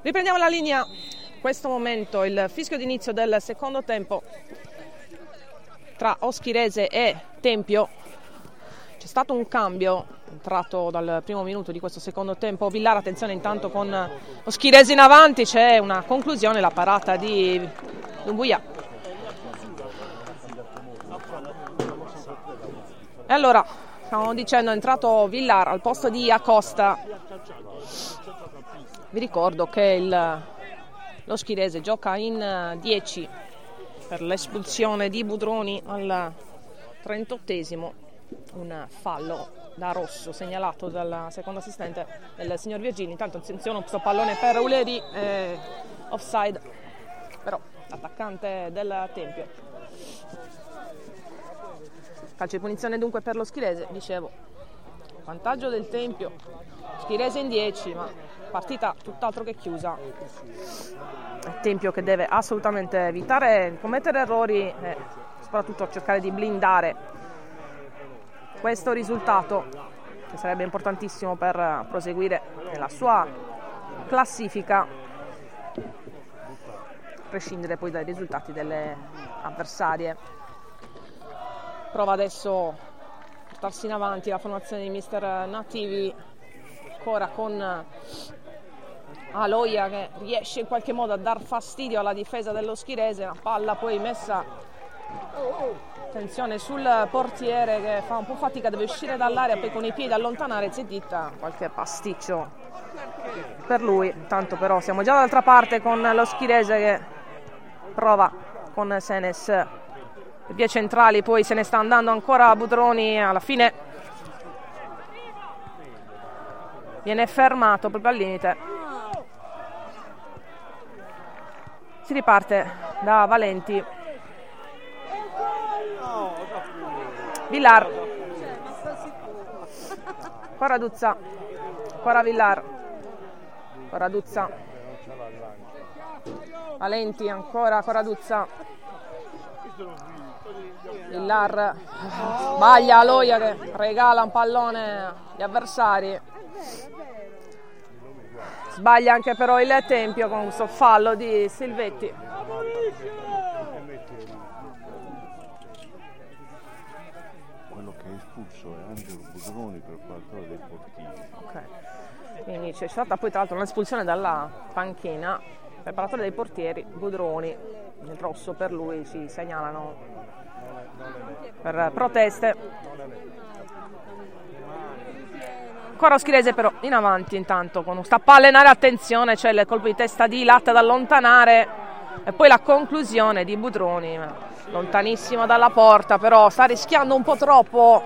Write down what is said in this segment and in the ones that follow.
Riprendiamo la linea. questo momento il fischio d'inizio del secondo tempo tra Oschirese e Tempio. C'è stato un cambio entrato dal primo minuto di questo secondo tempo. Villar, attenzione intanto con Oschirese in avanti, c'è una conclusione, la parata di Dumbuya. E allora, stavamo dicendo, è entrato Villar al posto di Acosta. Vi ricordo che il lo Schirese gioca in 10 eh, per l'espulsione di Budroni al 38esimo, un fallo da rosso segnalato dal secondo assistente del signor Virgini. Intanto attenzione, questo pallone per Uleri, eh, offside, però l'attaccante del Tempio. Calcio di punizione dunque per lo Schirese, dicevo, vantaggio del Tempio, Schirese in 10, ma partita tutt'altro che chiusa. Tempio che deve assolutamente evitare commettere errori e soprattutto cercare di blindare questo risultato che sarebbe importantissimo per proseguire nella sua classifica a prescindere poi dai risultati delle avversarie prova adesso a portarsi in avanti la formazione di mister Nativi ancora con Aloia che riesce in qualche modo a dar fastidio alla difesa dello Schirese, la palla poi messa attenzione sul portiere che fa un po' fatica, deve uscire dall'area poi con i piedi allontanare Zedditta, qualche pasticcio per lui, intanto però siamo già dall'altra parte con lo Schirese che prova con Senes. Le vie centrali, poi se ne sta andando ancora Budroni alla fine viene fermato proprio al limite. Si riparte da Valenti. Villar. Quaraduzza. Quara Villar. Quaraduzza. Valenti ancora Quaraduzza. Villar sbaglia Aloia che regala un pallone agli avversari. Sbaglia anche però il Tempio con questo fallo di Silvetti. Quello che è espulso è Angelo Budroni per qualcosa dei portieri. Ok. Quindi c'è stata poi tra l'altro un'espulsione dalla panchina preparatore dei portieri, Budroni, il rosso per lui si segnalano per proteste. Ancora Oschirese però in avanti intanto con sta palla in area, attenzione, c'è il colpo di testa di Latte da allontanare e poi la conclusione di Budroni, lontanissima dalla porta però sta rischiando un po' troppo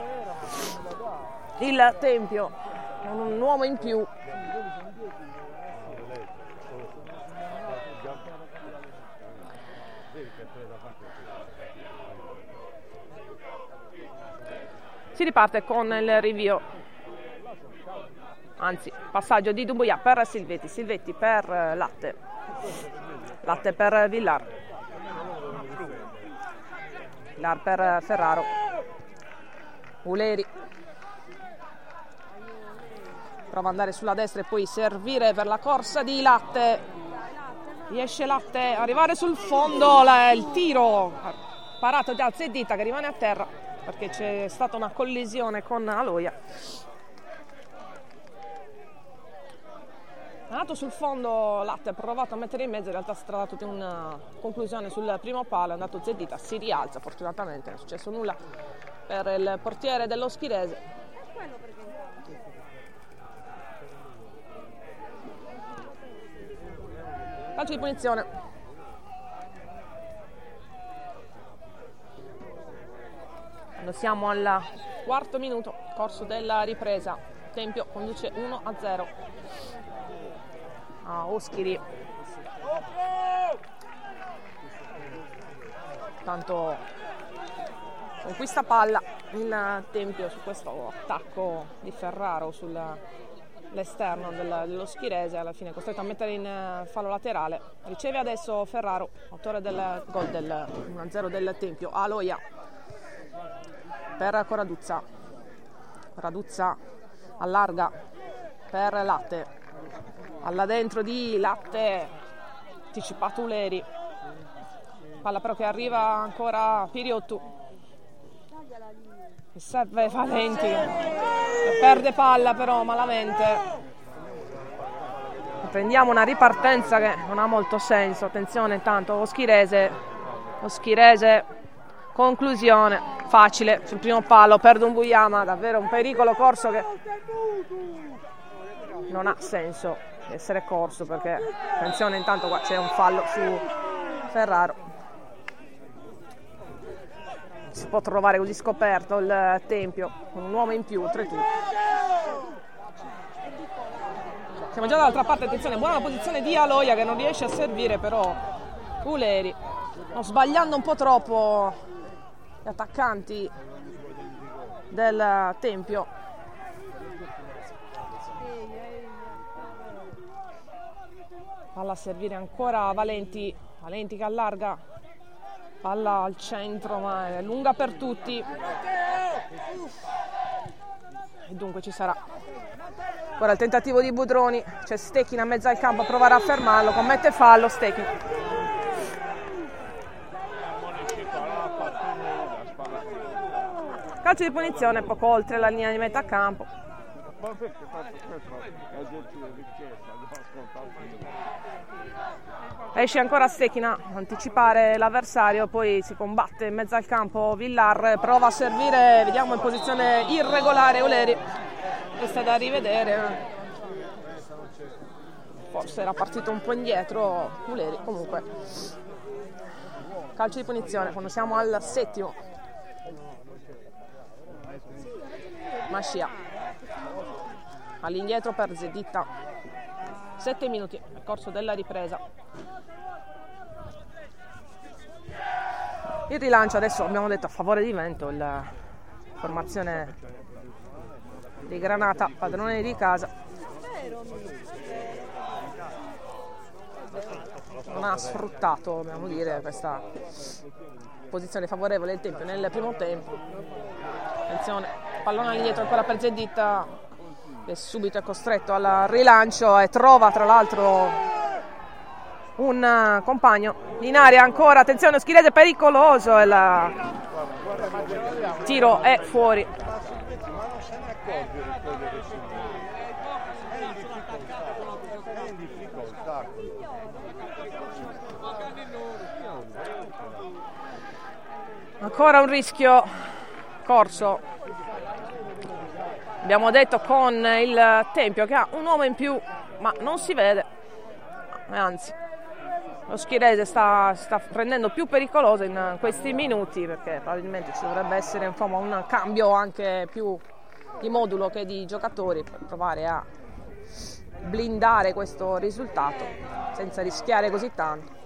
il Tempio, un uomo in più. Si riparte con il rinvio anzi passaggio di Dumbuya per Silvetti, Silvetti per eh, Latte, Latte per Villar, Villar per eh, Ferraro, Uleri, prova ad andare sulla destra e poi servire per la corsa di Latte, riesce Latte a arrivare sul fondo, il tiro parato da Zeddita che rimane a terra perché c'è stata una collisione con Aloia. È andato sul fondo Latte, ha provato a mettere in mezzo, in realtà si è trattato di una conclusione sul primo palo, è andato Zeddita, si rialza fortunatamente, non è successo nulla per il portiere dello Schirese. Calcio di punizione. Quando siamo al quarto minuto, corso della ripresa, Tempio conduce 1 a 0. Da Oschiri tanto conquista palla il Tempio su questo attacco di Ferraro sull'esterno dello Schirese alla fine costretto a mettere in eh, fallo laterale. Riceve adesso Ferraro autore del gol del 1-0 del Tempio. Aloia per Coraduzza. Coraduzza allarga per Latte alla dentro di Latte anticipato Uleri palla però che arriva ancora Piriottu. Che serve Valenti perde palla però malamente. Prendiamo una ripartenza che non ha molto senso. Attenzione intanto Oschirese. Oschirese conclusione facile sul primo palo perde un Buyama davvero un pericolo corso che non ha senso essere corso perché attenzione intanto qua c'è un fallo su Ferraro. Si può trovare così scoperto il tempio con un uomo in più oltretutto siamo già dall'altra parte attenzione buona posizione di Aloia che non riesce a servire però Uleri no, sbagliando un po' troppo gli attaccanti del tempio palla a servire ancora Valenti. Valenti che allarga. Palla al centro ma è lunga per tutti. E dunque ci sarà. Ora il tentativo di Budroni. C'è Stechin a mezzo al campo a provare a fermarlo. Commette fallo Stechin. Calcio di punizione poco oltre la linea di metà campo esce ancora Stechina anticipare l'avversario poi si combatte in mezzo al campo Villar prova a servire vediamo in posizione irregolare Oleri questa da rivedere. Forse era partito un po' indietro Uleri comunque. Calcio di punizione quando siamo al settimo. Mascia all'indietro per Zeditta 7 minuti nel corso della ripresa. Il rilancio adesso abbiamo detto a favore di vento la formazione di Granata padrone di casa. Non ha sfruttato dobbiamo dire questa posizione favorevole del Tempio nel primo tempo. Attenzione pallone all'indietro ancora per Zeditta che subito è costretto al rilancio e trova tra l'altro un eh, compagno in aria ancora, attenzione Schilese pericoloso il tiro è fuori. Ancora un rischio corso abbiamo detto con il Tempio che ha un uomo in più ma non si vede. Anzi lo Schirese sta, sta rendendo più pericoloso in questi minuti perché probabilmente ci dovrebbe essere insomma, un cambio anche più di modulo che di giocatori per provare a blindare questo risultato senza rischiare così tanto.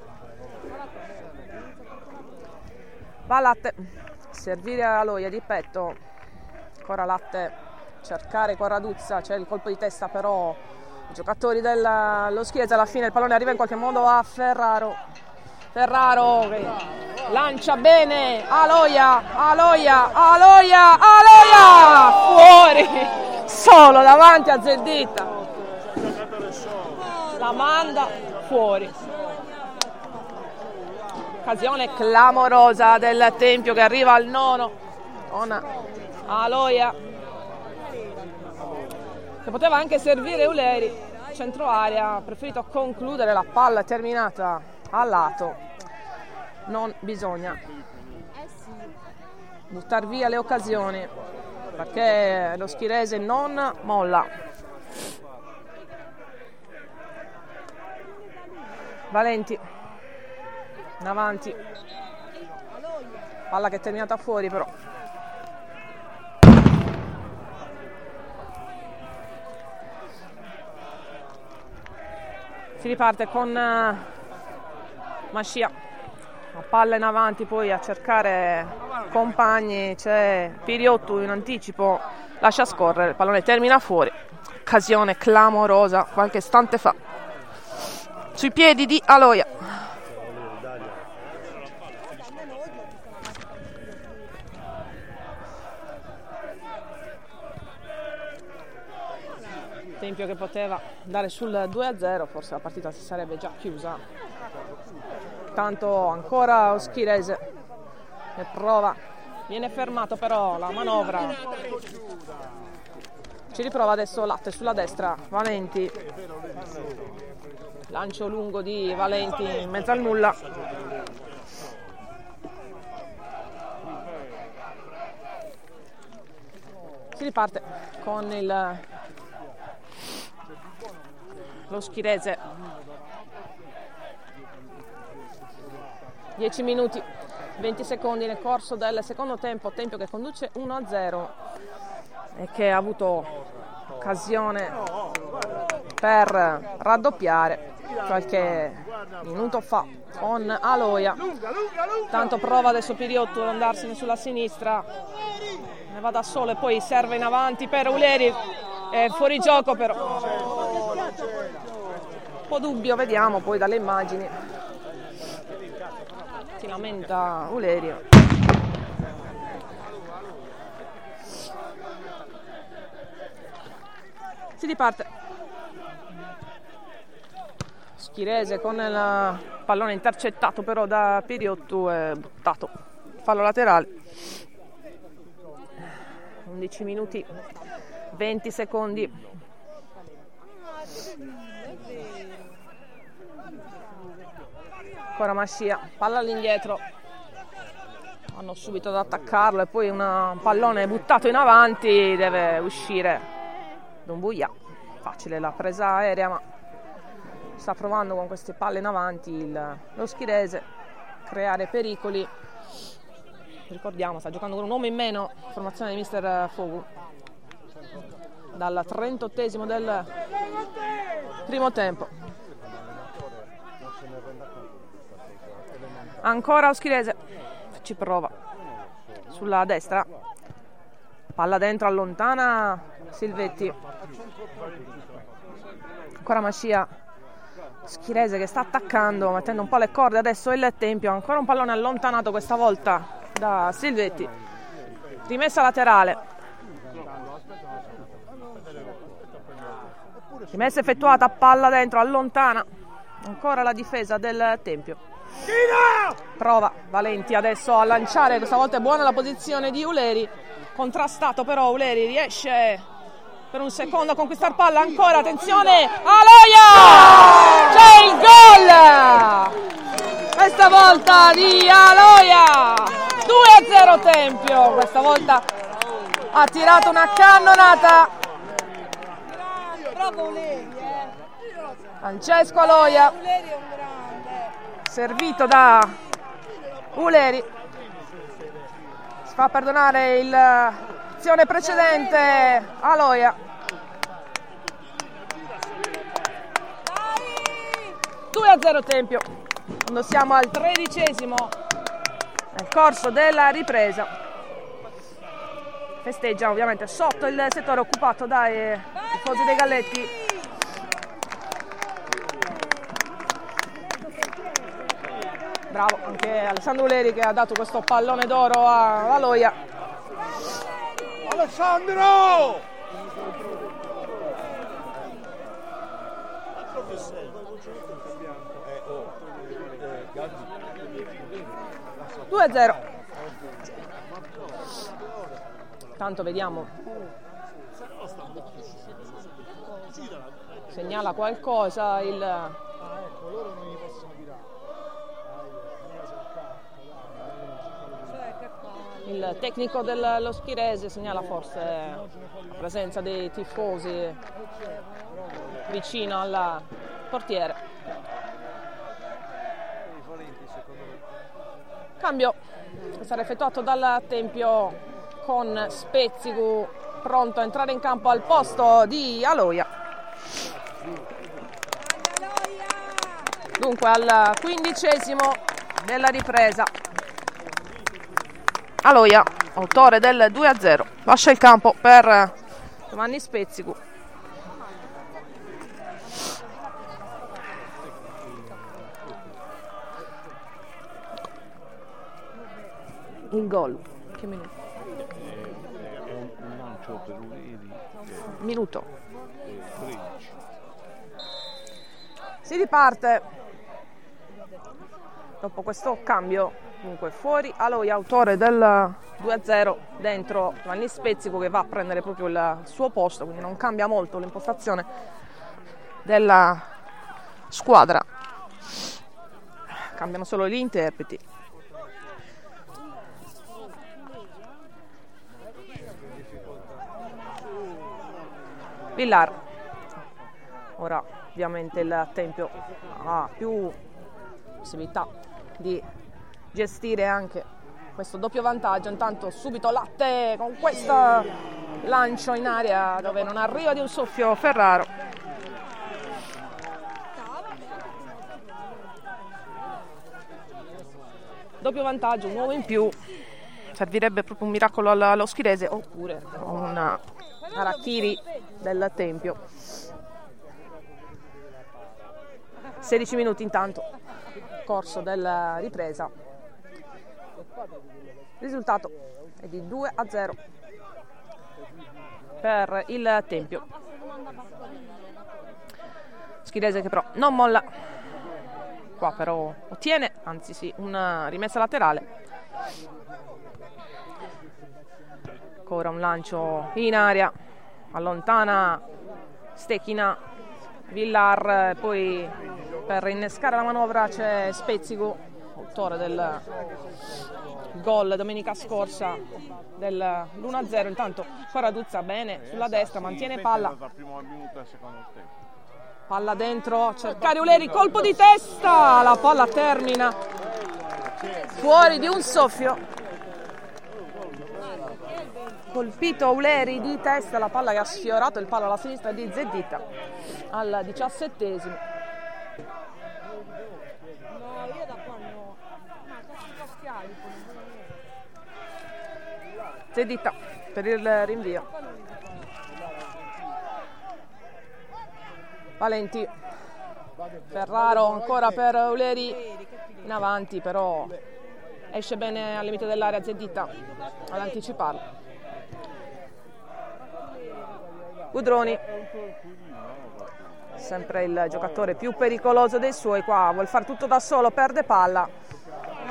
Va latte. Servire a loia di petto. Ancora latte cercare Corraduzza, c'è il colpo di testa però i giocatori dello Schiesa alla fine il pallone arriva in qualche modo a Ferraro. Ferraro che lancia bene, Aloia, Aloia, Aloia, Aloia, fuori, solo davanti a Zeddita. La manda fuori. Occasione clamorosa del Tempio che arriva al nono con Aloia che poteva anche servire Uleri, centro area, ha preferito concludere la palla terminata a lato. Non bisogna buttare via le occasioni perché lo Schirese non molla. Valenti in avanti palla che è terminata fuori però si riparte con uh, Mascia la palla in avanti poi a cercare compagni c'è Piriotto in anticipo lascia scorrere il pallone termina fuori. Occasione clamorosa qualche istante fa. Sui piedi di Aloia Tempio che poteva dare sul 2-0 forse la partita si sarebbe già chiusa. Tanto ancora Oschirese che prova. Viene fermato però la manovra. Ci riprova adesso Latte sulla destra Valenti. Lancio lungo di Valenti in mezzo al nulla. Si riparte con il lo Schirese 10 minuti 20 secondi nel corso del secondo tempo, Tempio che conduce 1-0 e che ha avuto occasione per raddoppiare qualche minuto fa con Aloia. Tanto prova adesso Piriotto ad andarsene sulla sinistra, ne va da solo e poi serve in avanti per Uleri, è fuori gioco però. Po' dubbio, vediamo poi dalle immagini si lamenta Ulerio. Si riparte. Schirese con il pallone intercettato però da Piriotto e buttato. Fallo laterale. 11 minuti 20 secondi ancora Mascia, palla all'indietro, vanno subito ad attaccarlo e poi un pallone buttato in avanti deve uscire Dumbuia, facile la presa aerea ma sta provando con queste palle in avanti il, lo schirese creare pericoli. Ricordiamo sta giocando con un uomo in meno. Formazione di mister Fogu. Dal 38 del primo tempo ancora Oschirese. Ci prova. Sulla destra. Palla dentro allontana Silvetti. Ancora Mascia. Schirese che sta attaccando mettendo un po' le corde adesso il Tempio. Ancora un pallone allontanato questa volta da Silvetti. Rimessa laterale. Rimessa effettuata palla dentro allontana ancora la difesa del Tempio Prova Valenti adesso a lanciare, questa volta è buona la posizione di Uleri, contrastato però Uleri riesce per un secondo a conquistare palla, ancora attenzione, Aloia! C'è il gol! Questa volta di Aloia! 2-0 Tempio, questa volta ha tirato una cannonata. Francesco Aloia servito da Uleri. Fa perdonare l'azione precedente Aloia. 2 a 0 Tempio. Quando siamo al tredicesimo nel corso della ripresa festeggia ovviamente sotto il settore occupato dai tifosi dei Galletti bravo anche Alessandro Leri che ha dato questo pallone d'oro a Aloia Alessandro! 2 a 0 tanto vediamo. Segnala qualcosa il il tecnico dello Schirese segnala forse la presenza dei tifosi vicino al portiere. Cambio sarà effettuato dal Tempio con Spezzigu pronto a entrare in campo al posto di Aloia. Dunque al quindicesimo della ripresa. Aloia, autore del 2-0, lascia il campo per Giovanni Spezzicu. Il gol, che minuto? È un, lancio per Uleri Minuto. 13. Si riparte dopo questo cambio. Dunque fuori Aloia, autore del 2-0, dentro Giovanni Spezzico che va a prendere proprio il suo posto, quindi non cambia molto l'impostazione della squadra. Cambiano solo gli interpreti. Villar. Ora ovviamente il Tempio ha più possibilità di gestire anche questo doppio vantaggio. Intanto subito Latte con questo lancio in aria dove non arriva di un soffio Ferraro. Doppio vantaggio, un uomo in più. Servirebbe proprio un miracolo allo Schirese oppure una Arachiri del Tempio. 16 minuti intanto, corso della ripresa. Il risultato è di 2 a 0 per il Tempio. Schirese che però non molla. Qua però ottiene, anzi sì, una rimessa laterale. Ancora un lancio in aria, allontana Stechina, Villar, poi per innescare la manovra c'è Spezzico, autore del gol domenica scorsa dell'1-0. Intanto Coraduzza bene sulla destra, mantiene palla. Palla dentro, cercare Uleri, colpo di testa, la palla termina fuori di un soffio. Colpito Uleri di testa, la palla che ha sfiorato il palo alla sinistra di Zeddita al diciassettesimo. Zeddita per il rinvio. Valenti. Ferraro ancora per Uleri in avanti, però esce bene al limite dell'area Zeddita ad anticiparlo. Gudroni, sempre il giocatore più pericoloso dei suoi, qua vuol fare tutto da solo, perde palla,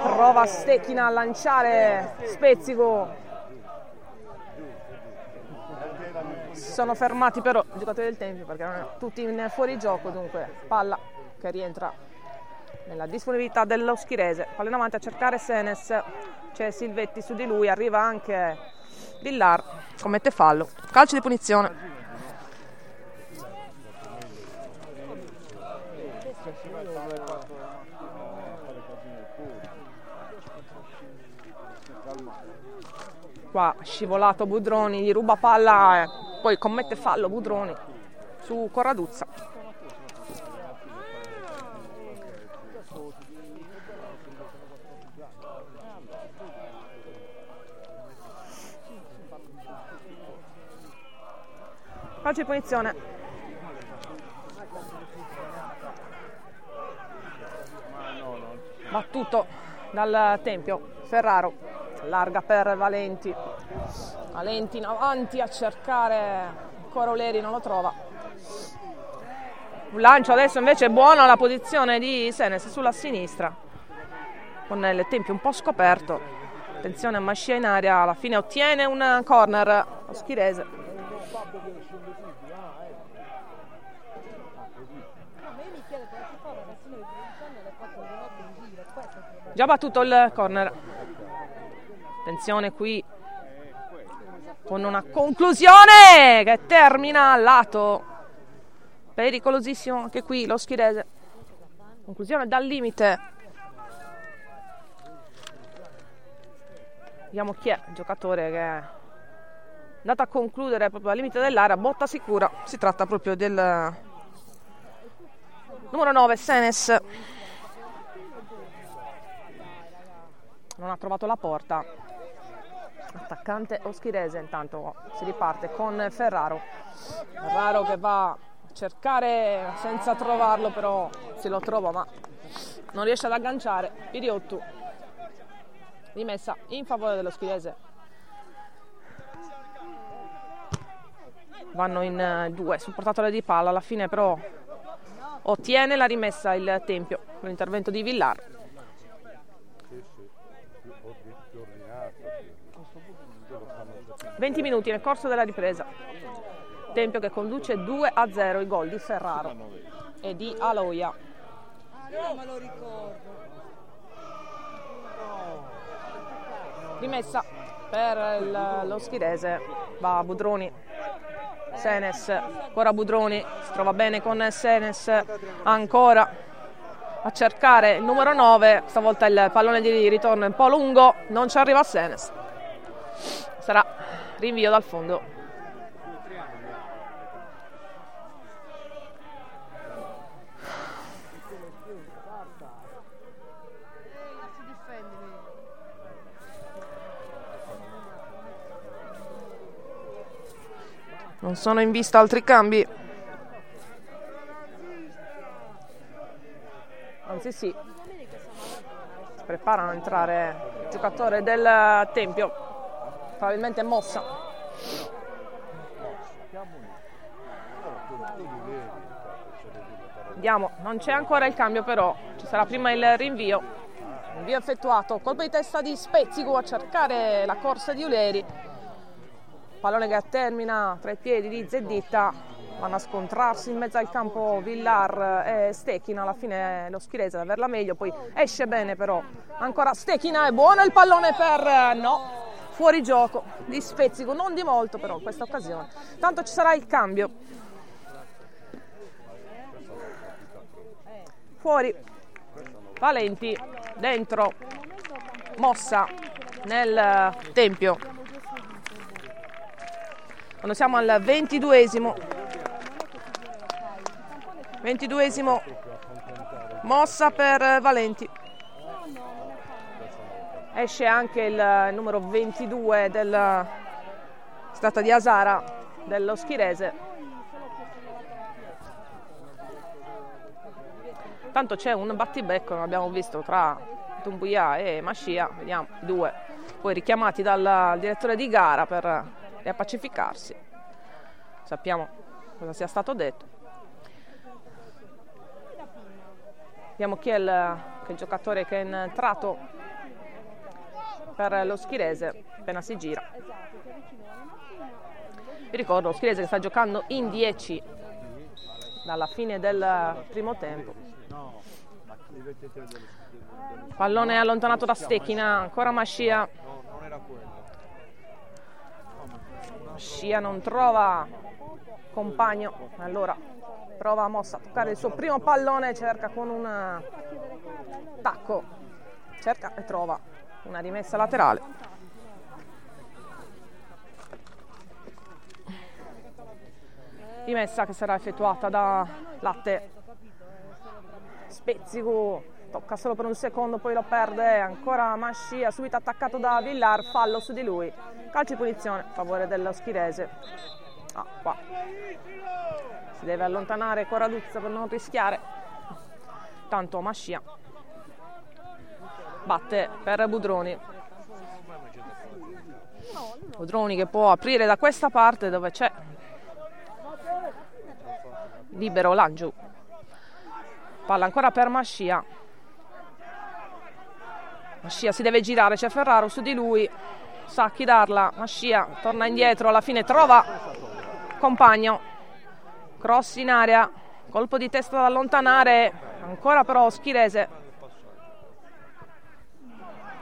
prova Stecchina a lanciare Spezzico. Si sono fermati però i giocatori del Tempio perché erano tutti in fuorigioco, dunque palla che rientra nella disponibilità dello Schirese. Palla in avanti a cercare Senes, c'è Silvetti su di lui, arriva anche Villar, commette fallo. Calcio di punizione. Qua scivolato Budroni, gli ruba palla e poi commette fallo Budroni su Corraduzza. Calcio di punizione. Battuto dal Tempio. Ferraro larga per Valenti. Valenti in avanti a cercare Coroleri, non lo trova. Un lancio adesso invece buona la posizione di Senes sulla sinistra. Con il Tempio un po' scoperto. Attenzione a Mascia in aria, alla fine ottiene un corner lo Schirese. Già battuto il corner. Attenzione qui con una conclusione che termina a lato. Pericolosissimo anche qui lo schirese. Conclusione dal limite. Vediamo chi è il giocatore che è andato a concludere proprio al limite dell'area, botta sicura. Si tratta proprio del numero 9 Senes. Non ha trovato la porta attaccante Oschirese intanto si riparte con Ferraro. Ferraro che va a cercare senza trovarlo però se lo trova ma non riesce ad agganciare. Piriottu rimessa in favore dello Schirese vanno in eh, due sul portatore di palla alla fine però ottiene la rimessa il Tempio con l'intervento di Villar 20 minuti nel corso della ripresa. Tempio che conduce 2 a 0 i gol di Ferraro e di Aloia. Rimessa per il- lo Schirese va Budroni. Senes ancora Budroni. Si trova bene con Senes. Ancora a cercare il numero 9 stavolta il pallone di ritorno è un po' lungo. Non ci arriva Senes. Sarà rinvio dal fondo Non sono in vista altri cambi. Anzi sì. Si preparano a entrare il giocatore del Tempio. Probabilmente mossa. Vediamo, non c'è ancora il cambio però. Ci sarà prima il rinvio. Rinvio effettuato. Colpo di testa di Spezzico a cercare la corsa di Uleri pallone che termina tra i piedi di Zedditta vanno a scontrarsi in mezzo al campo Villar e Stechina alla fine lo Schirese ad averla meglio poi esce bene però ancora Stechina è buono il pallone per no fuori gioco di Spezzico non di molto però in questa occasione. Tanto ci sarà il cambio. Fuori. Valenti dentro. Mossa nel tempio. Quando siamo al ventiduesimo. 22esimo mossa per Valenti esce anche il numero 22 del stata di Asara dello Schirese tanto c'è un battibecco come abbiamo visto tra Dumbuya e Mascia vediamo due poi richiamati dal direttore di gara per riappacificarsi. Sappiamo cosa sia stato detto. Vediamo chi è il, che è il giocatore che è entrato per lo Schirese appena si gira. Vi ricordo lo Schirese che sta giocando in 10 dalla fine del primo tempo. Pallone allontanato da Stechina, ancora Mascia Scia non trova compagno, allora prova a mossa a toccare il suo primo pallone, cerca con un tacco, cerca e trova una rimessa laterale. Rimessa che sarà effettuata da Latte. Spezzico tocca solo per un secondo, poi lo perde ancora Mascia, subito attaccato da Villar, fallo su di lui. Calcio di punizione a favore dello Schirese. Ah, qua. Si deve allontanare Coraduzza per non rischiare. Tanto Mascia batte per Budroni. Budroni che può aprire da questa parte dove c'è libero Langiu. Palla ancora per Mascia. Mascia si deve girare, c'è Ferraro su di lui, sa chi darla, Mascia torna indietro, alla fine trova compagno, cross in area, colpo di testa da allontanare, ancora però Schirese.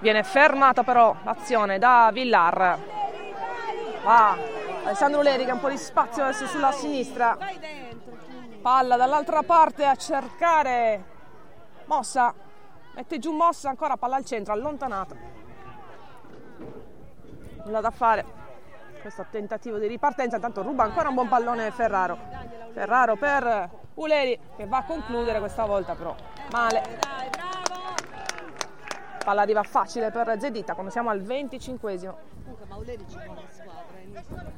Viene fermata però l'azione da Villar. Va Alessandro Leri che ha un po' di spazio adesso sulla sinistra. Palla dall'altra parte a cercare Mossa. Mette giù mossa ancora palla al centro allontanata. Nulla da fare. Questo tentativo di ripartenza intanto ruba ancora un buon pallone Ferraro. Ferraro per Uleri che va a concludere questa volta però. Male Palla arriva facile per Zedita quando siamo al 25esimo. Comunque Mauleri ci vuole squadra, inizia.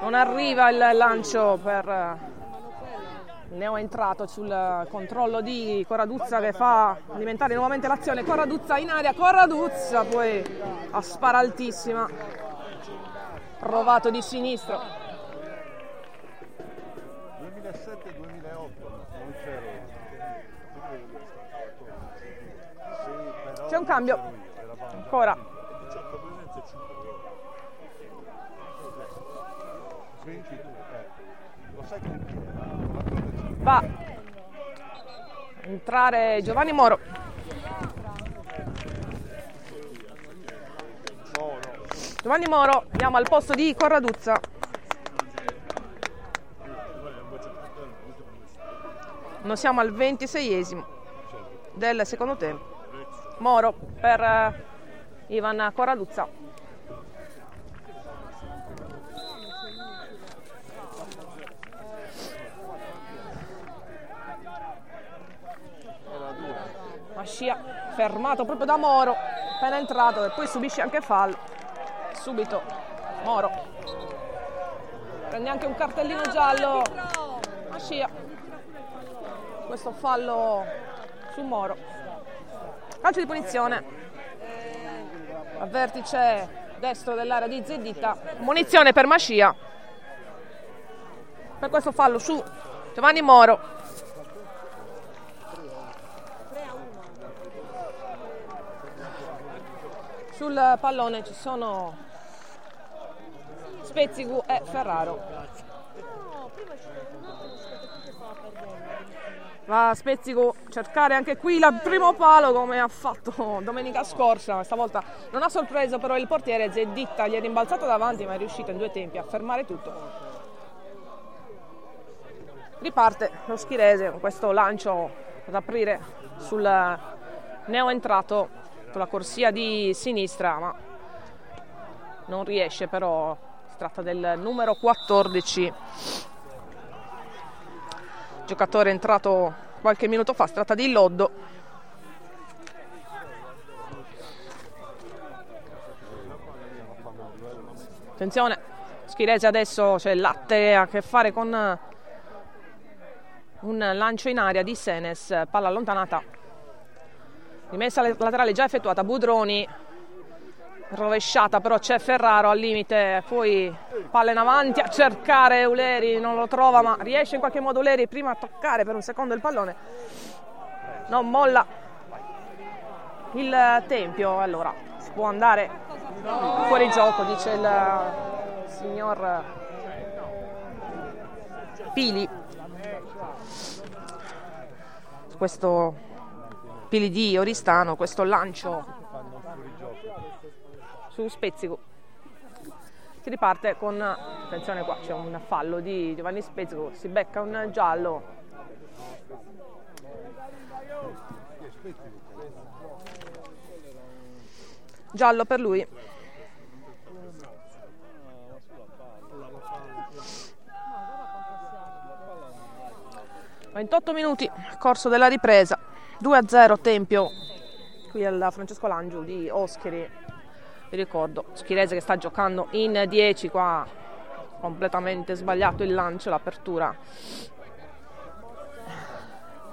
Non arriva il lancio per eh, neo entrato sul controllo di Corraduzza che fa alimentare nuovamente l'azione. Corraduzza in aria, Corraduzza poi a spara altissima. Provato di sinistro. 2007-2008 non c'ero. Sì, però C'è un cambio. eravamo già Ancora. 20 tu, eh. Lo sai con chi era? L'altro decimo. Va entrare Giovanni Moro. Giovanni Moro, andiamo al posto di Corraduzza. Noi siamo al 26esimo del secondo tempo. Moro per eh, Ivan Corraduzza. Mascia fermato proprio da Moro, appena entrato e poi subisce anche fallo. Subito Moro. Prende anche un cartellino giallo. Mascia. Questo fallo su Moro. Calcio di punizione. A vertice destro dell'area di Zedita. Munizione per Mascia. Per questo fallo su Giovanni Moro. Sul pallone ci sono Spezzigu e Ferraro. Va Spezzigu cercare anche qui il primo palo come ha fatto domenica scorsa. Stavolta non ha sorpreso però il portiere Zedditta, gli è rimbalzato davanti ma è riuscito in due tempi a fermare tutto. Riparte lo Schirese con questo lancio ad aprire sul neo entrato sulla corsia di sinistra, ma non riesce però. Si tratta del numero 14, giocatore entrato qualche minuto fa. Si tratta di Loddo. Attenzione, Schirese adesso c'è latte a che fare con un lancio in aria di Senes, palla allontanata rimessa laterale già effettuata Budroni rovesciata però c'è Ferraro al limite poi palla in avanti a cercare Uleri non lo trova ma riesce in qualche modo Uleri prima a toccare per un secondo il pallone. Non molla il Tempio allora si può andare fuori gioco dice il signor Pili. Questo Pili di Oristano, questo lancio su Spezzico. Si riparte con, attenzione qua, c'è un fallo di Giovanni Spezzico, si becca un giallo. Giallo per lui. ...28 minuti, corso della ripresa, 2-0 Tempio, qui al Francesco Langiu di Oscheri, vi ricordo, Schirese che sta giocando in 10 qua, completamente sbagliato il lancio, l'apertura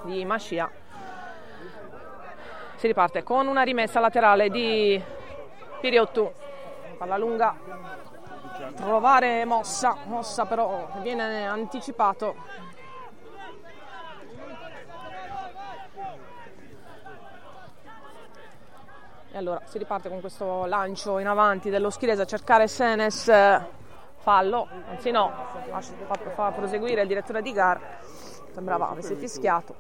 di Mascia. Si riparte con una rimessa laterale di Piriottu, palla lunga, provare mossa, mossa però viene anticipato E allora si riparte con questo lancio in avanti dello Schirese a cercare Senes, fallo, anzi no, fatto fa proseguire il direttore di gara, sembrava avesse fischiato.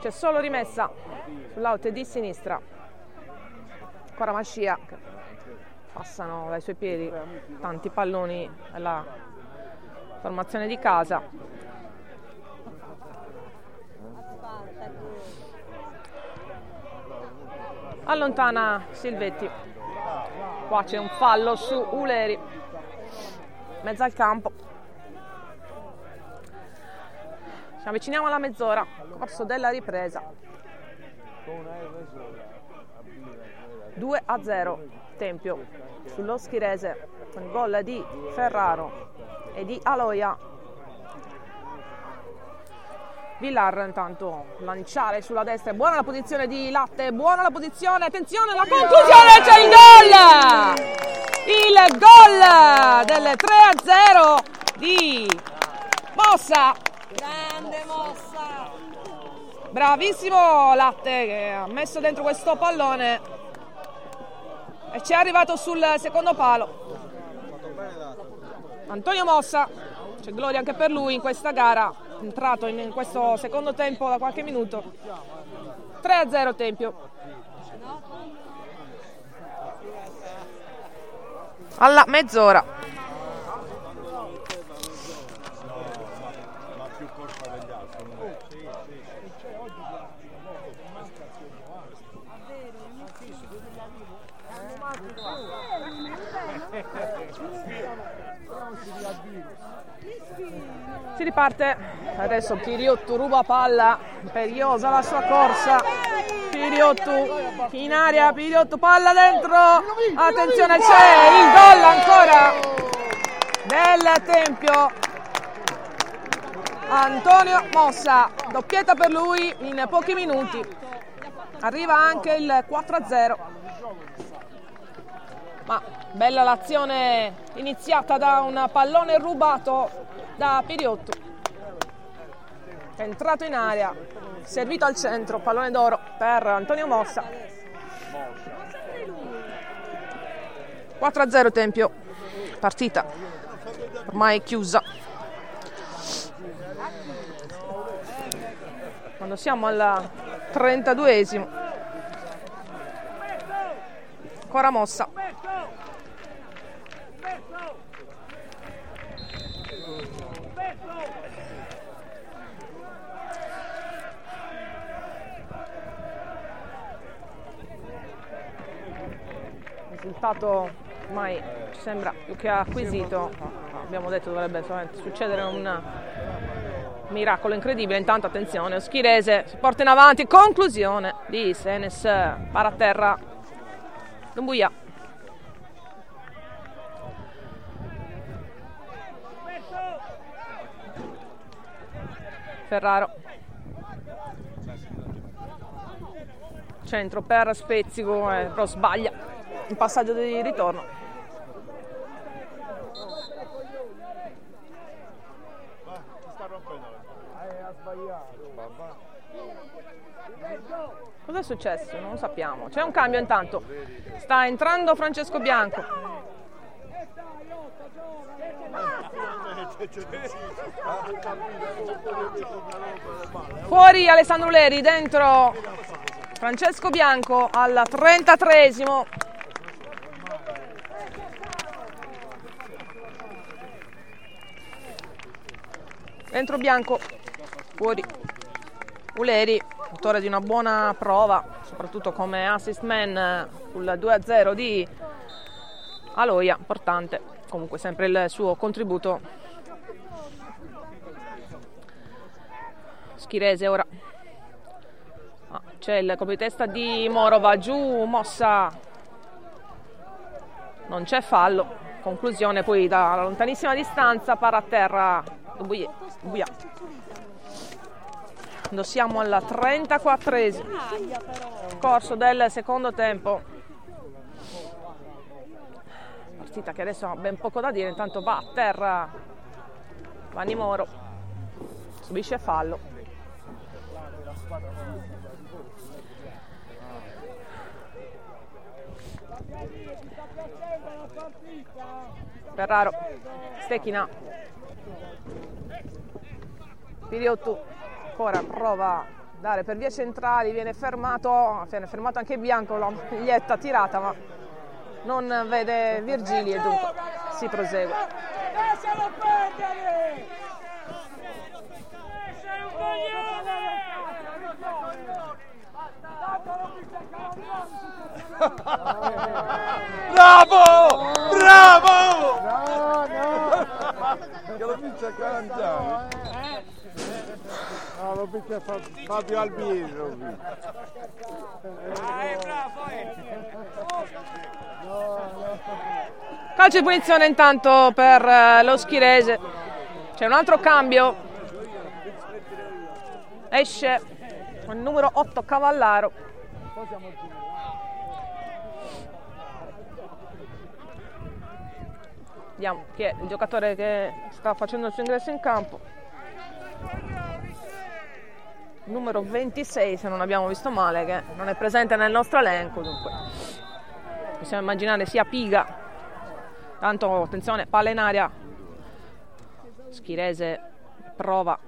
C'è solo rimessa sull'out di sinistra, ancora Mascia che passano dai suoi piedi tanti palloni alla formazione di casa. Allontana Silvetti. Qua c'è un fallo su Uleri. Mezzo al campo. Ci avviciniamo alla mezz'ora, corso della ripresa. 2 a 0 Tempio sullo Schirese con gol di Ferraro e di Aloia. Villar intanto lanciare sulla destra, buona la posizione di Latte, buona la posizione, attenzione alla conclusione, c'è il gol! Il gol del 3 a 0 di Mossa. Grande mossa! Bravissimo Latte che ha messo dentro questo pallone e ci è arrivato sul secondo palo. Antonio Mossa, c'è gloria anche per lui in questa gara, entrato in questo secondo tempo da qualche minuto. 3 a 0 Tempio. Alla mezz'ora. Si riparte, adesso Piriotto ruba palla, imperiosa la sua corsa, Piriotto in aria, Piriotto palla dentro, attenzione c'è il gol ancora del Tempio, Antonio Mossa, doppietta per lui in pochi minuti, arriva anche il 4-0, ma bella l'azione iniziata da un pallone rubato da Piriotto. È entrato in aria, servito al centro, pallone d'oro per Antonio Mossa. 4-0 Tempio, partita ormai chiusa. Quando siamo al 32esimo. Ancora Mossa. Risultato ormai sembra più che acquisito. Abbiamo detto dovrebbe succedere un miracolo incredibile. Intanto attenzione, Schirese si porta in avanti, conclusione di Senes, paraterra, Dumbuia. Ferraro. Centro per Spezzico, eh, però sbaglia il passaggio di ritorno. Cosa è successo? Non lo sappiamo. C'è un cambio intanto. Sta entrando Francesco Bianco. Fuori Alessandro Leri, dentro Francesco Bianco al 33esimo. Dentro Bianco, fuori Uleri, autore di una buona prova, soprattutto come assist man eh, sul 2-0 di Aloia, importante comunque sempre il suo contributo. Schirese ora. Ah, c'è il colpo di testa di Moro, va giù, mossa. Non c'è fallo. Conclusione poi da lontanissima distanza, para a terra. Dubuia. Dubuia. Quando siamo al 34esimo corso del secondo tempo. Partita che adesso ha ben poco da dire, intanto va a terra Vanni Moro, subisce fallo. Ferraro, Stechina, Piriottu ancora prova a dare per vie centrali, viene fermato, viene fermato anche Bianco, la maglietta tirata ma non vede Virgili e dunque si prosegue. Bravo! Bravo! No, no! Che lo vince a 40 anni. No, lo picchia Fabio Albino. Calcio di punizione intanto per eh, lo Schirese. C'è un altro cambio. Esce il numero 8 Cavallaro. Vediamo chi è il giocatore che sta facendo il suo ingresso in campo. Numero 26, se non abbiamo visto male, che non è presente nel nostro elenco. Dunque, possiamo immaginare sia Piga. Tanto attenzione, palla in aria. Schirese prova a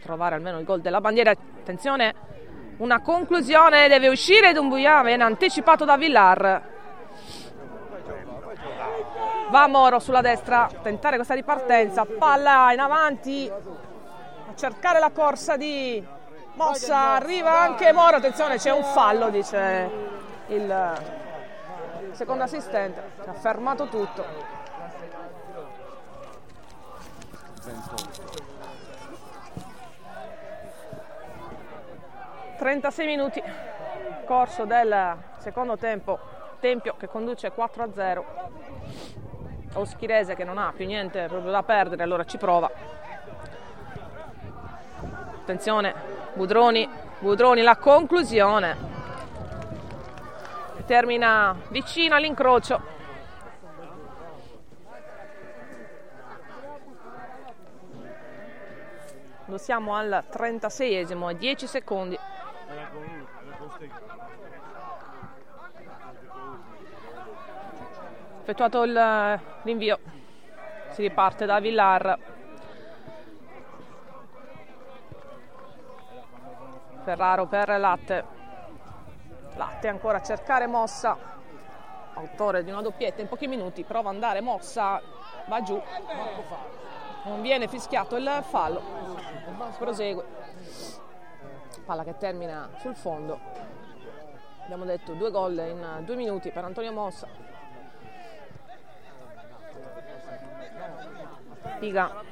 trovare almeno il gol della bandiera. Attenzione, una conclusione deve uscire Dumbuya, viene anticipato da Villar. Va Moro sulla destra, tentare questa ripartenza, palla in avanti, a cercare la corsa di Mossa, arriva anche Moro, attenzione c'è un fallo, dice il secondo assistente, ha fermato tutto. 36 minuti, corso del secondo tempo, Tempio che conduce 4 a 0. Oschirese che non ha più niente proprio da perdere, allora ci prova. Attenzione, Budroni, Budroni la conclusione. Termina vicino all'incrocio. Lo siamo al 36esimo, a 10 secondi. Effettuato il rinvio, si riparte da Villar. Ferraro per Latte. Latte ancora a cercare Mossa, autore di una doppietta in pochi minuti, prova ad andare Mossa, va giù, non viene fischiato il fallo, prosegue. Palla che termina sul fondo. Abbiamo detto due gol in due minuti per Antonio Mossa. Piga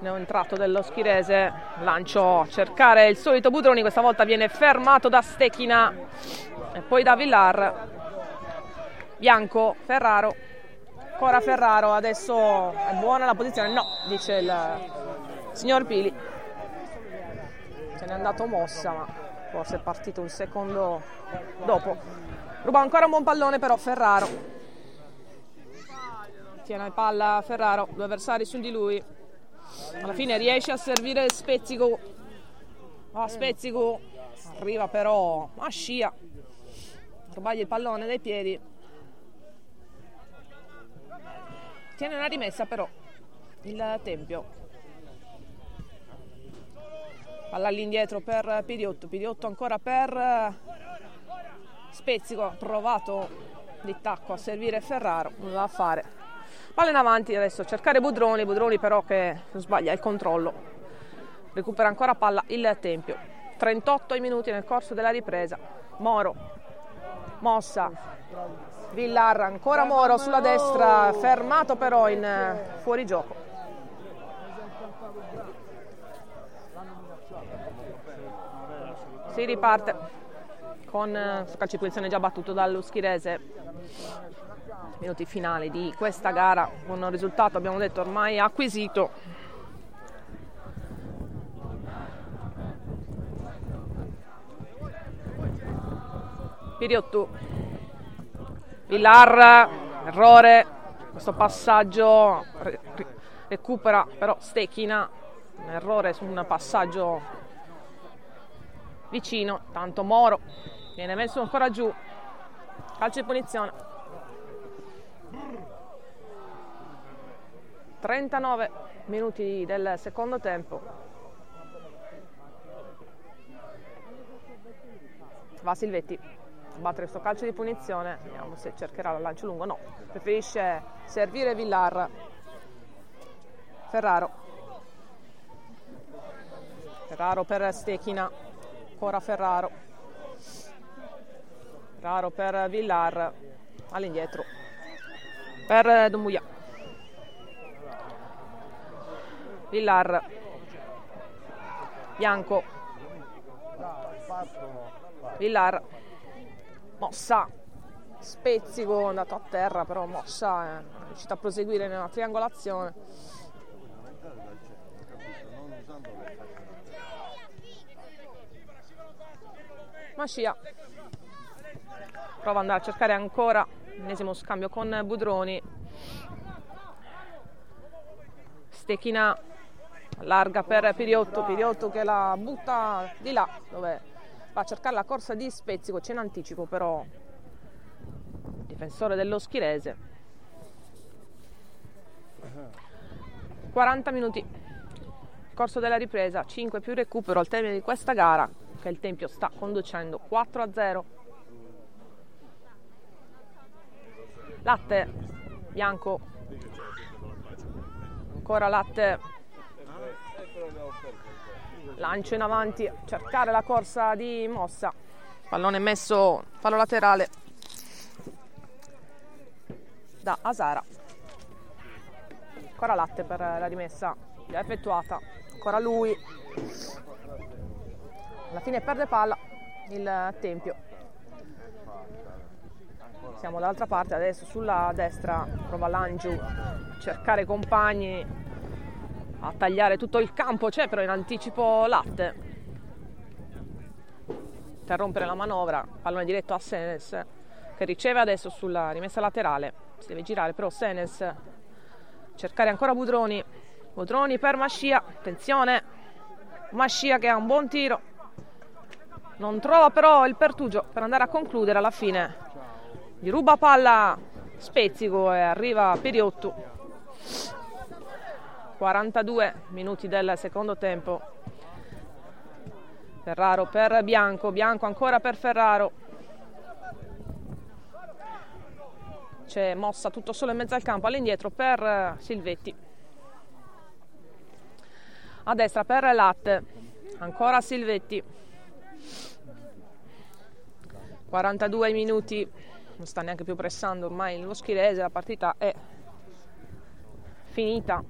neoentrato dello Schirese, lancio a cercare il solito Budroni, questa volta viene fermato da Stechina e poi da Villar. Bianco, Ferraro, ancora Ferraro, adesso è buona la posizione, no, dice il signor Pili. Se n'è andato mossa, ma forse è partito un secondo dopo. Ruba ancora un buon pallone però Ferraro. Tiene palla Ferraro, due avversari su di lui. Alla fine riesce a servire Spezzico. Ah, Spezzico arriva però a scia. Rubaglia il pallone dai piedi. Tiene una rimessa però il Tempio. Palla all'indietro per Pidiotto. Pidiotto ancora per Spezzico. Ha provato di tacco a servire Ferraro. Non va a fare. Palla in avanti adesso, cercare Budroni, Budroni però che sbaglia il controllo. Recupera ancora palla il Tempio. 38 minuti nel corso della ripresa. Moro, Mossa, Villar, ancora Moro sulla destra, fermato però in fuorigioco. Si riparte con calcio di punizione già battuto dallo Schirese minuti finali di questa gara. Con un risultato abbiamo detto ormai acquisito. Piriottu. Villar errore. Questo passaggio recupera però Stechina. Un errore su un passaggio vicino. Tanto Moro viene messo ancora giù. Calcio di punizione 39 minuti del secondo tempo. Va Silvetti a battere questo calcio di punizione, vediamo se cercherà il lancio lungo, no, preferisce servire Villar. Ferraro. Ferraro per Stechina, ancora Ferraro. Ferraro per Villar, all'indietro per Dumbuya. Villar Bianco. Villar mossa. Spezzico è andato a terra però mossa è riuscito a proseguire nella triangolazione. Mascia. Prova ad andare a cercare ancora l'ennesimo scambio con Budroni. Stechina larga per Piriotto Piriotto che la butta di là dove va a cercare la corsa di Spezzico c'è in anticipo però il difensore dello Schirese 40 minuti corso della ripresa 5 più recupero al termine di questa gara che il Tempio sta conducendo 4 a 0 latte bianco ancora latte lancio in avanti cercare la corsa di mossa. Pallone messo fallo laterale. Da Asara. Ancora latte per la rimessa già effettuata. Ancora lui. Alla fine perde palla il Tempio. Siamo dall'altra parte adesso sulla destra prova Langiu cercare compagni a tagliare tutto il campo c'è però in anticipo Latte. Interrompere la manovra pallone diretto a Senes che riceve adesso sulla rimessa laterale. Si deve girare però Senes cercare ancora Budroni. Budroni per Mascia attenzione. Mascia che ha un buon tiro. Non trova però il pertugio per andare a concludere alla fine. Gli ruba palla Spezzico e arriva Periotto 42 minuti del secondo tempo. Ferraro per Bianco Bianco ancora per Ferraro. C'è mossa tutto solo in mezzo al campo all'indietro per Silvetti. A destra per Latte ancora Silvetti. 42 minuti non sta neanche più pressando ormai lo Schirese la partita è finita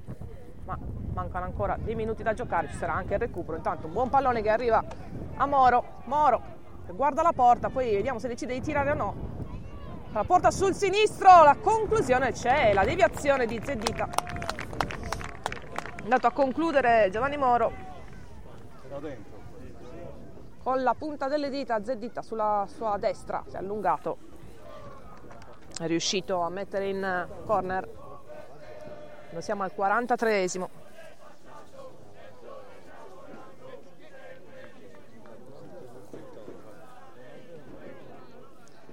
ma mancano ancora dei minuti da giocare ci sarà anche il recupero. Intanto un buon pallone che arriva a Moro. Moro che guarda la porta poi vediamo se decide di tirare o no. La porta sul sinistro la conclusione c'è la deviazione di Zeddita andato a concludere Giovanni Moro. Con la punta delle dita Zeddita sulla sua destra si è allungato. È riuscito a mettere in corner noi siamo al 43esimo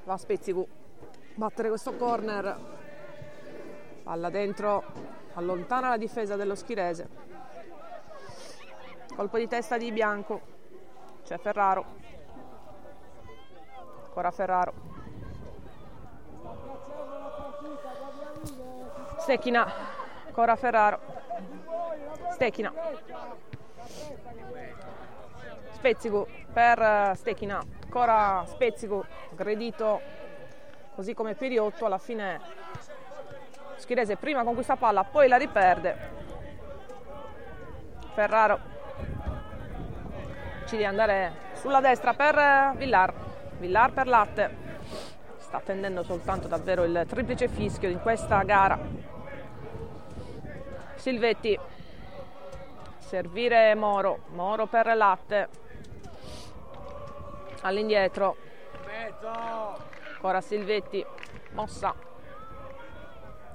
va Spezzicu battere questo corner. Palla dentro allontana la difesa dello Schirese colpo di testa di Bianco. C'è Ferraro. Ancora Ferraro. Stecchina ancora Ferraro. Stecchina. Spezzico per Stecchina. Ancora Spezzico aggredito così come Piriotto alla fine Schirese prima con questa palla poi la riperde. Ferraro. Decide di andare sulla destra per Villar, Villar per Latte, sta attendendo soltanto davvero il triplice fischio in questa gara. Silvetti, servire Moro, Moro per Latte, all'indietro, ancora Silvetti, mossa,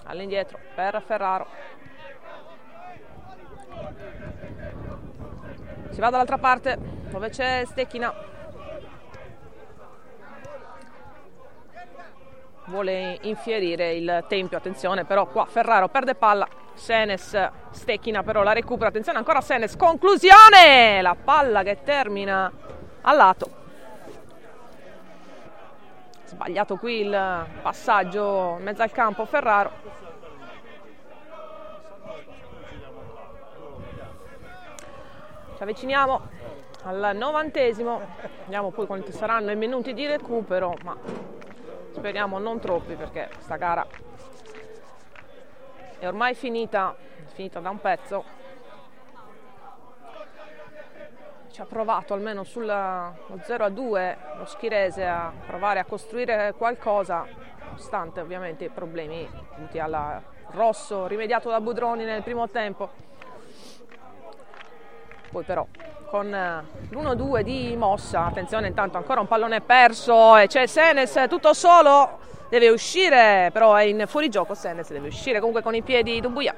all'indietro. Per Ferraro. Si va dall'altra parte, dove c'è Stecchina. Vuole infierire il tempio attenzione però qua Ferraro perde palla Senes Stecchina però la recupera attenzione ancora Senes conclusione! La palla che termina a lato. Sbagliato qui il passaggio in mezzo al campo Ferraro. Ci avviciniamo al novantesimo. Vediamo poi quanti saranno i minuti di recupero ma speriamo non troppi perché questa gara è ormai finita finita da un pezzo ci ha provato almeno sullo 0 a 2 lo Schirese a provare a costruire qualcosa, nonostante ovviamente i problemi dovuti al rosso rimediato da Budroni nel primo tempo. Poi però con l'1-2 di Mossa, attenzione intanto ancora un pallone perso e c'è Senes tutto solo, deve uscire, però è in fuorigioco Senes, deve uscire comunque con i piedi Dubuia.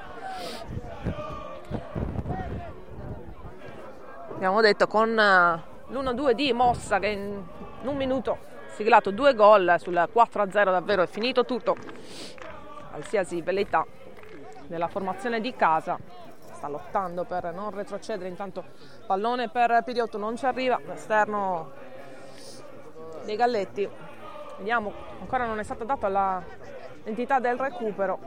Abbiamo detto con l'1-2 di Mossa che in un minuto ha siglato due gol sul 4-0 davvero è finito tutto, qualsiasi velleità della formazione di casa sta lottando per non retrocedere. Intanto pallone per Piriotto non ci arriva l'esterno dei Galletti vediamo ancora non è stata data l'entità del recupero.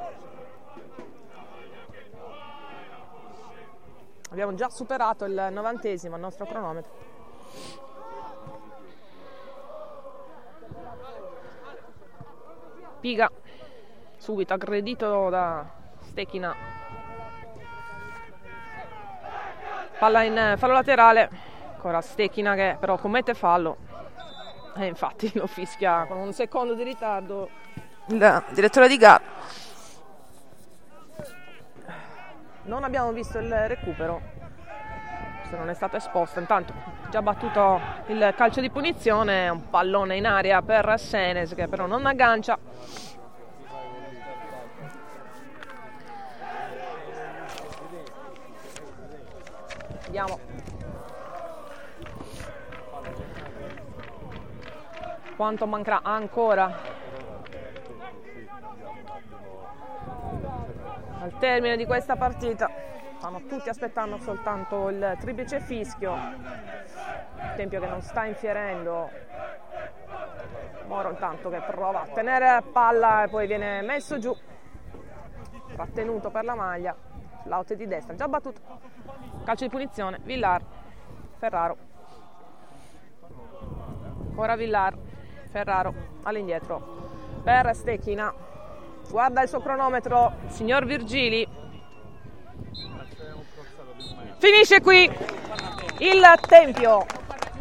Abbiamo già superato il novantesimo il nostro cronometro. Piga subito aggredito da Stechina. Palla in fallo laterale. Ancora Stechina che però commette fallo e infatti lo fischia con un secondo di ritardo. Il direttore di gara non abbiamo visto il recupero. Se non è stato esposto intanto già battuto il calcio di punizione un pallone in aria per Senes che però non aggancia. Vediamo quanto mancherà ancora. Al termine di questa partita stanno tutti aspettando soltanto il triplice fischio. Il tempio che non sta infierendo. Moro intanto che prova a tenere palla e poi viene messo giù. Trattenuto per la maglia. Laute di destra già battuto. Calcio di punizione Villar Ferraro. Ora Villar Ferraro all'indietro per Stecchina guarda il suo cronometro signor Virgili. Finisce qui il Tempio.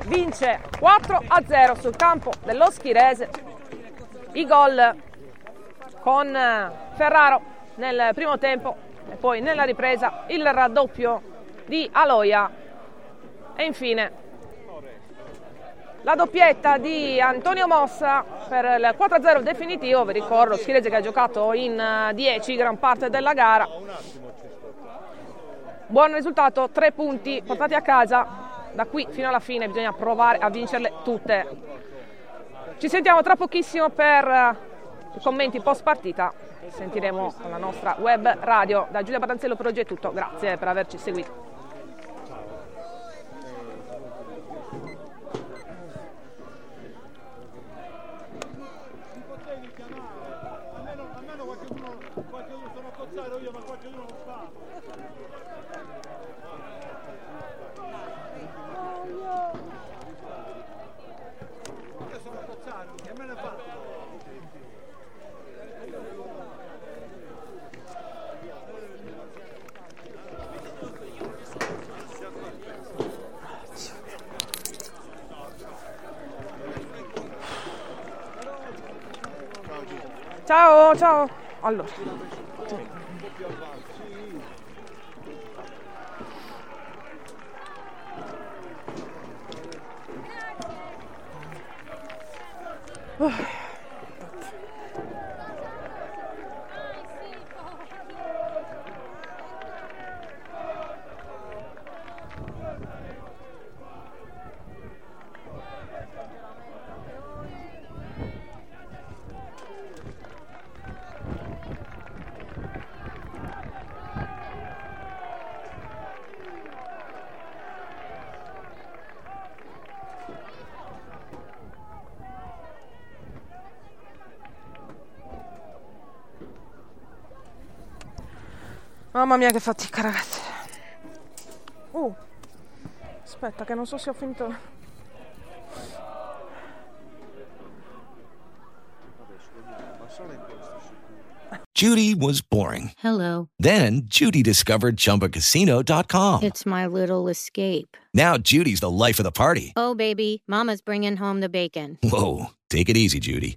Vince 4 a 0 sul campo dello Schirese i gol con Ferraro nel primo tempo e poi nella ripresa il raddoppio di Aloia. E infine la doppietta di Antonio Mossa per il 4-0 definitivo, vi ricordo Schirese che ha giocato in 10 eh, gran parte della gara. Buon risultato, tre punti portati a casa, da qui fino alla fine bisogna provare a vincerle tutte. Ci sentiamo tra pochissimo per eh, i commenti post partita, sentiremo la nostra web radio. Da Giulia Patanzello per oggi è tutto, grazie per averci seguito. Ciao, ciao. Allora. Oh. Mamma mia che fatica ragazzi. Uh, aspetta che non so se ho finito. Adesso, passare in questo. Judy was boring. Hello. Then Judy discovered ChumbaCasino.com. It's my little escape. Now Judy's the life of the party. Oh, baby, Mama's bringing home the bacon. Whoa, take it easy, Judy.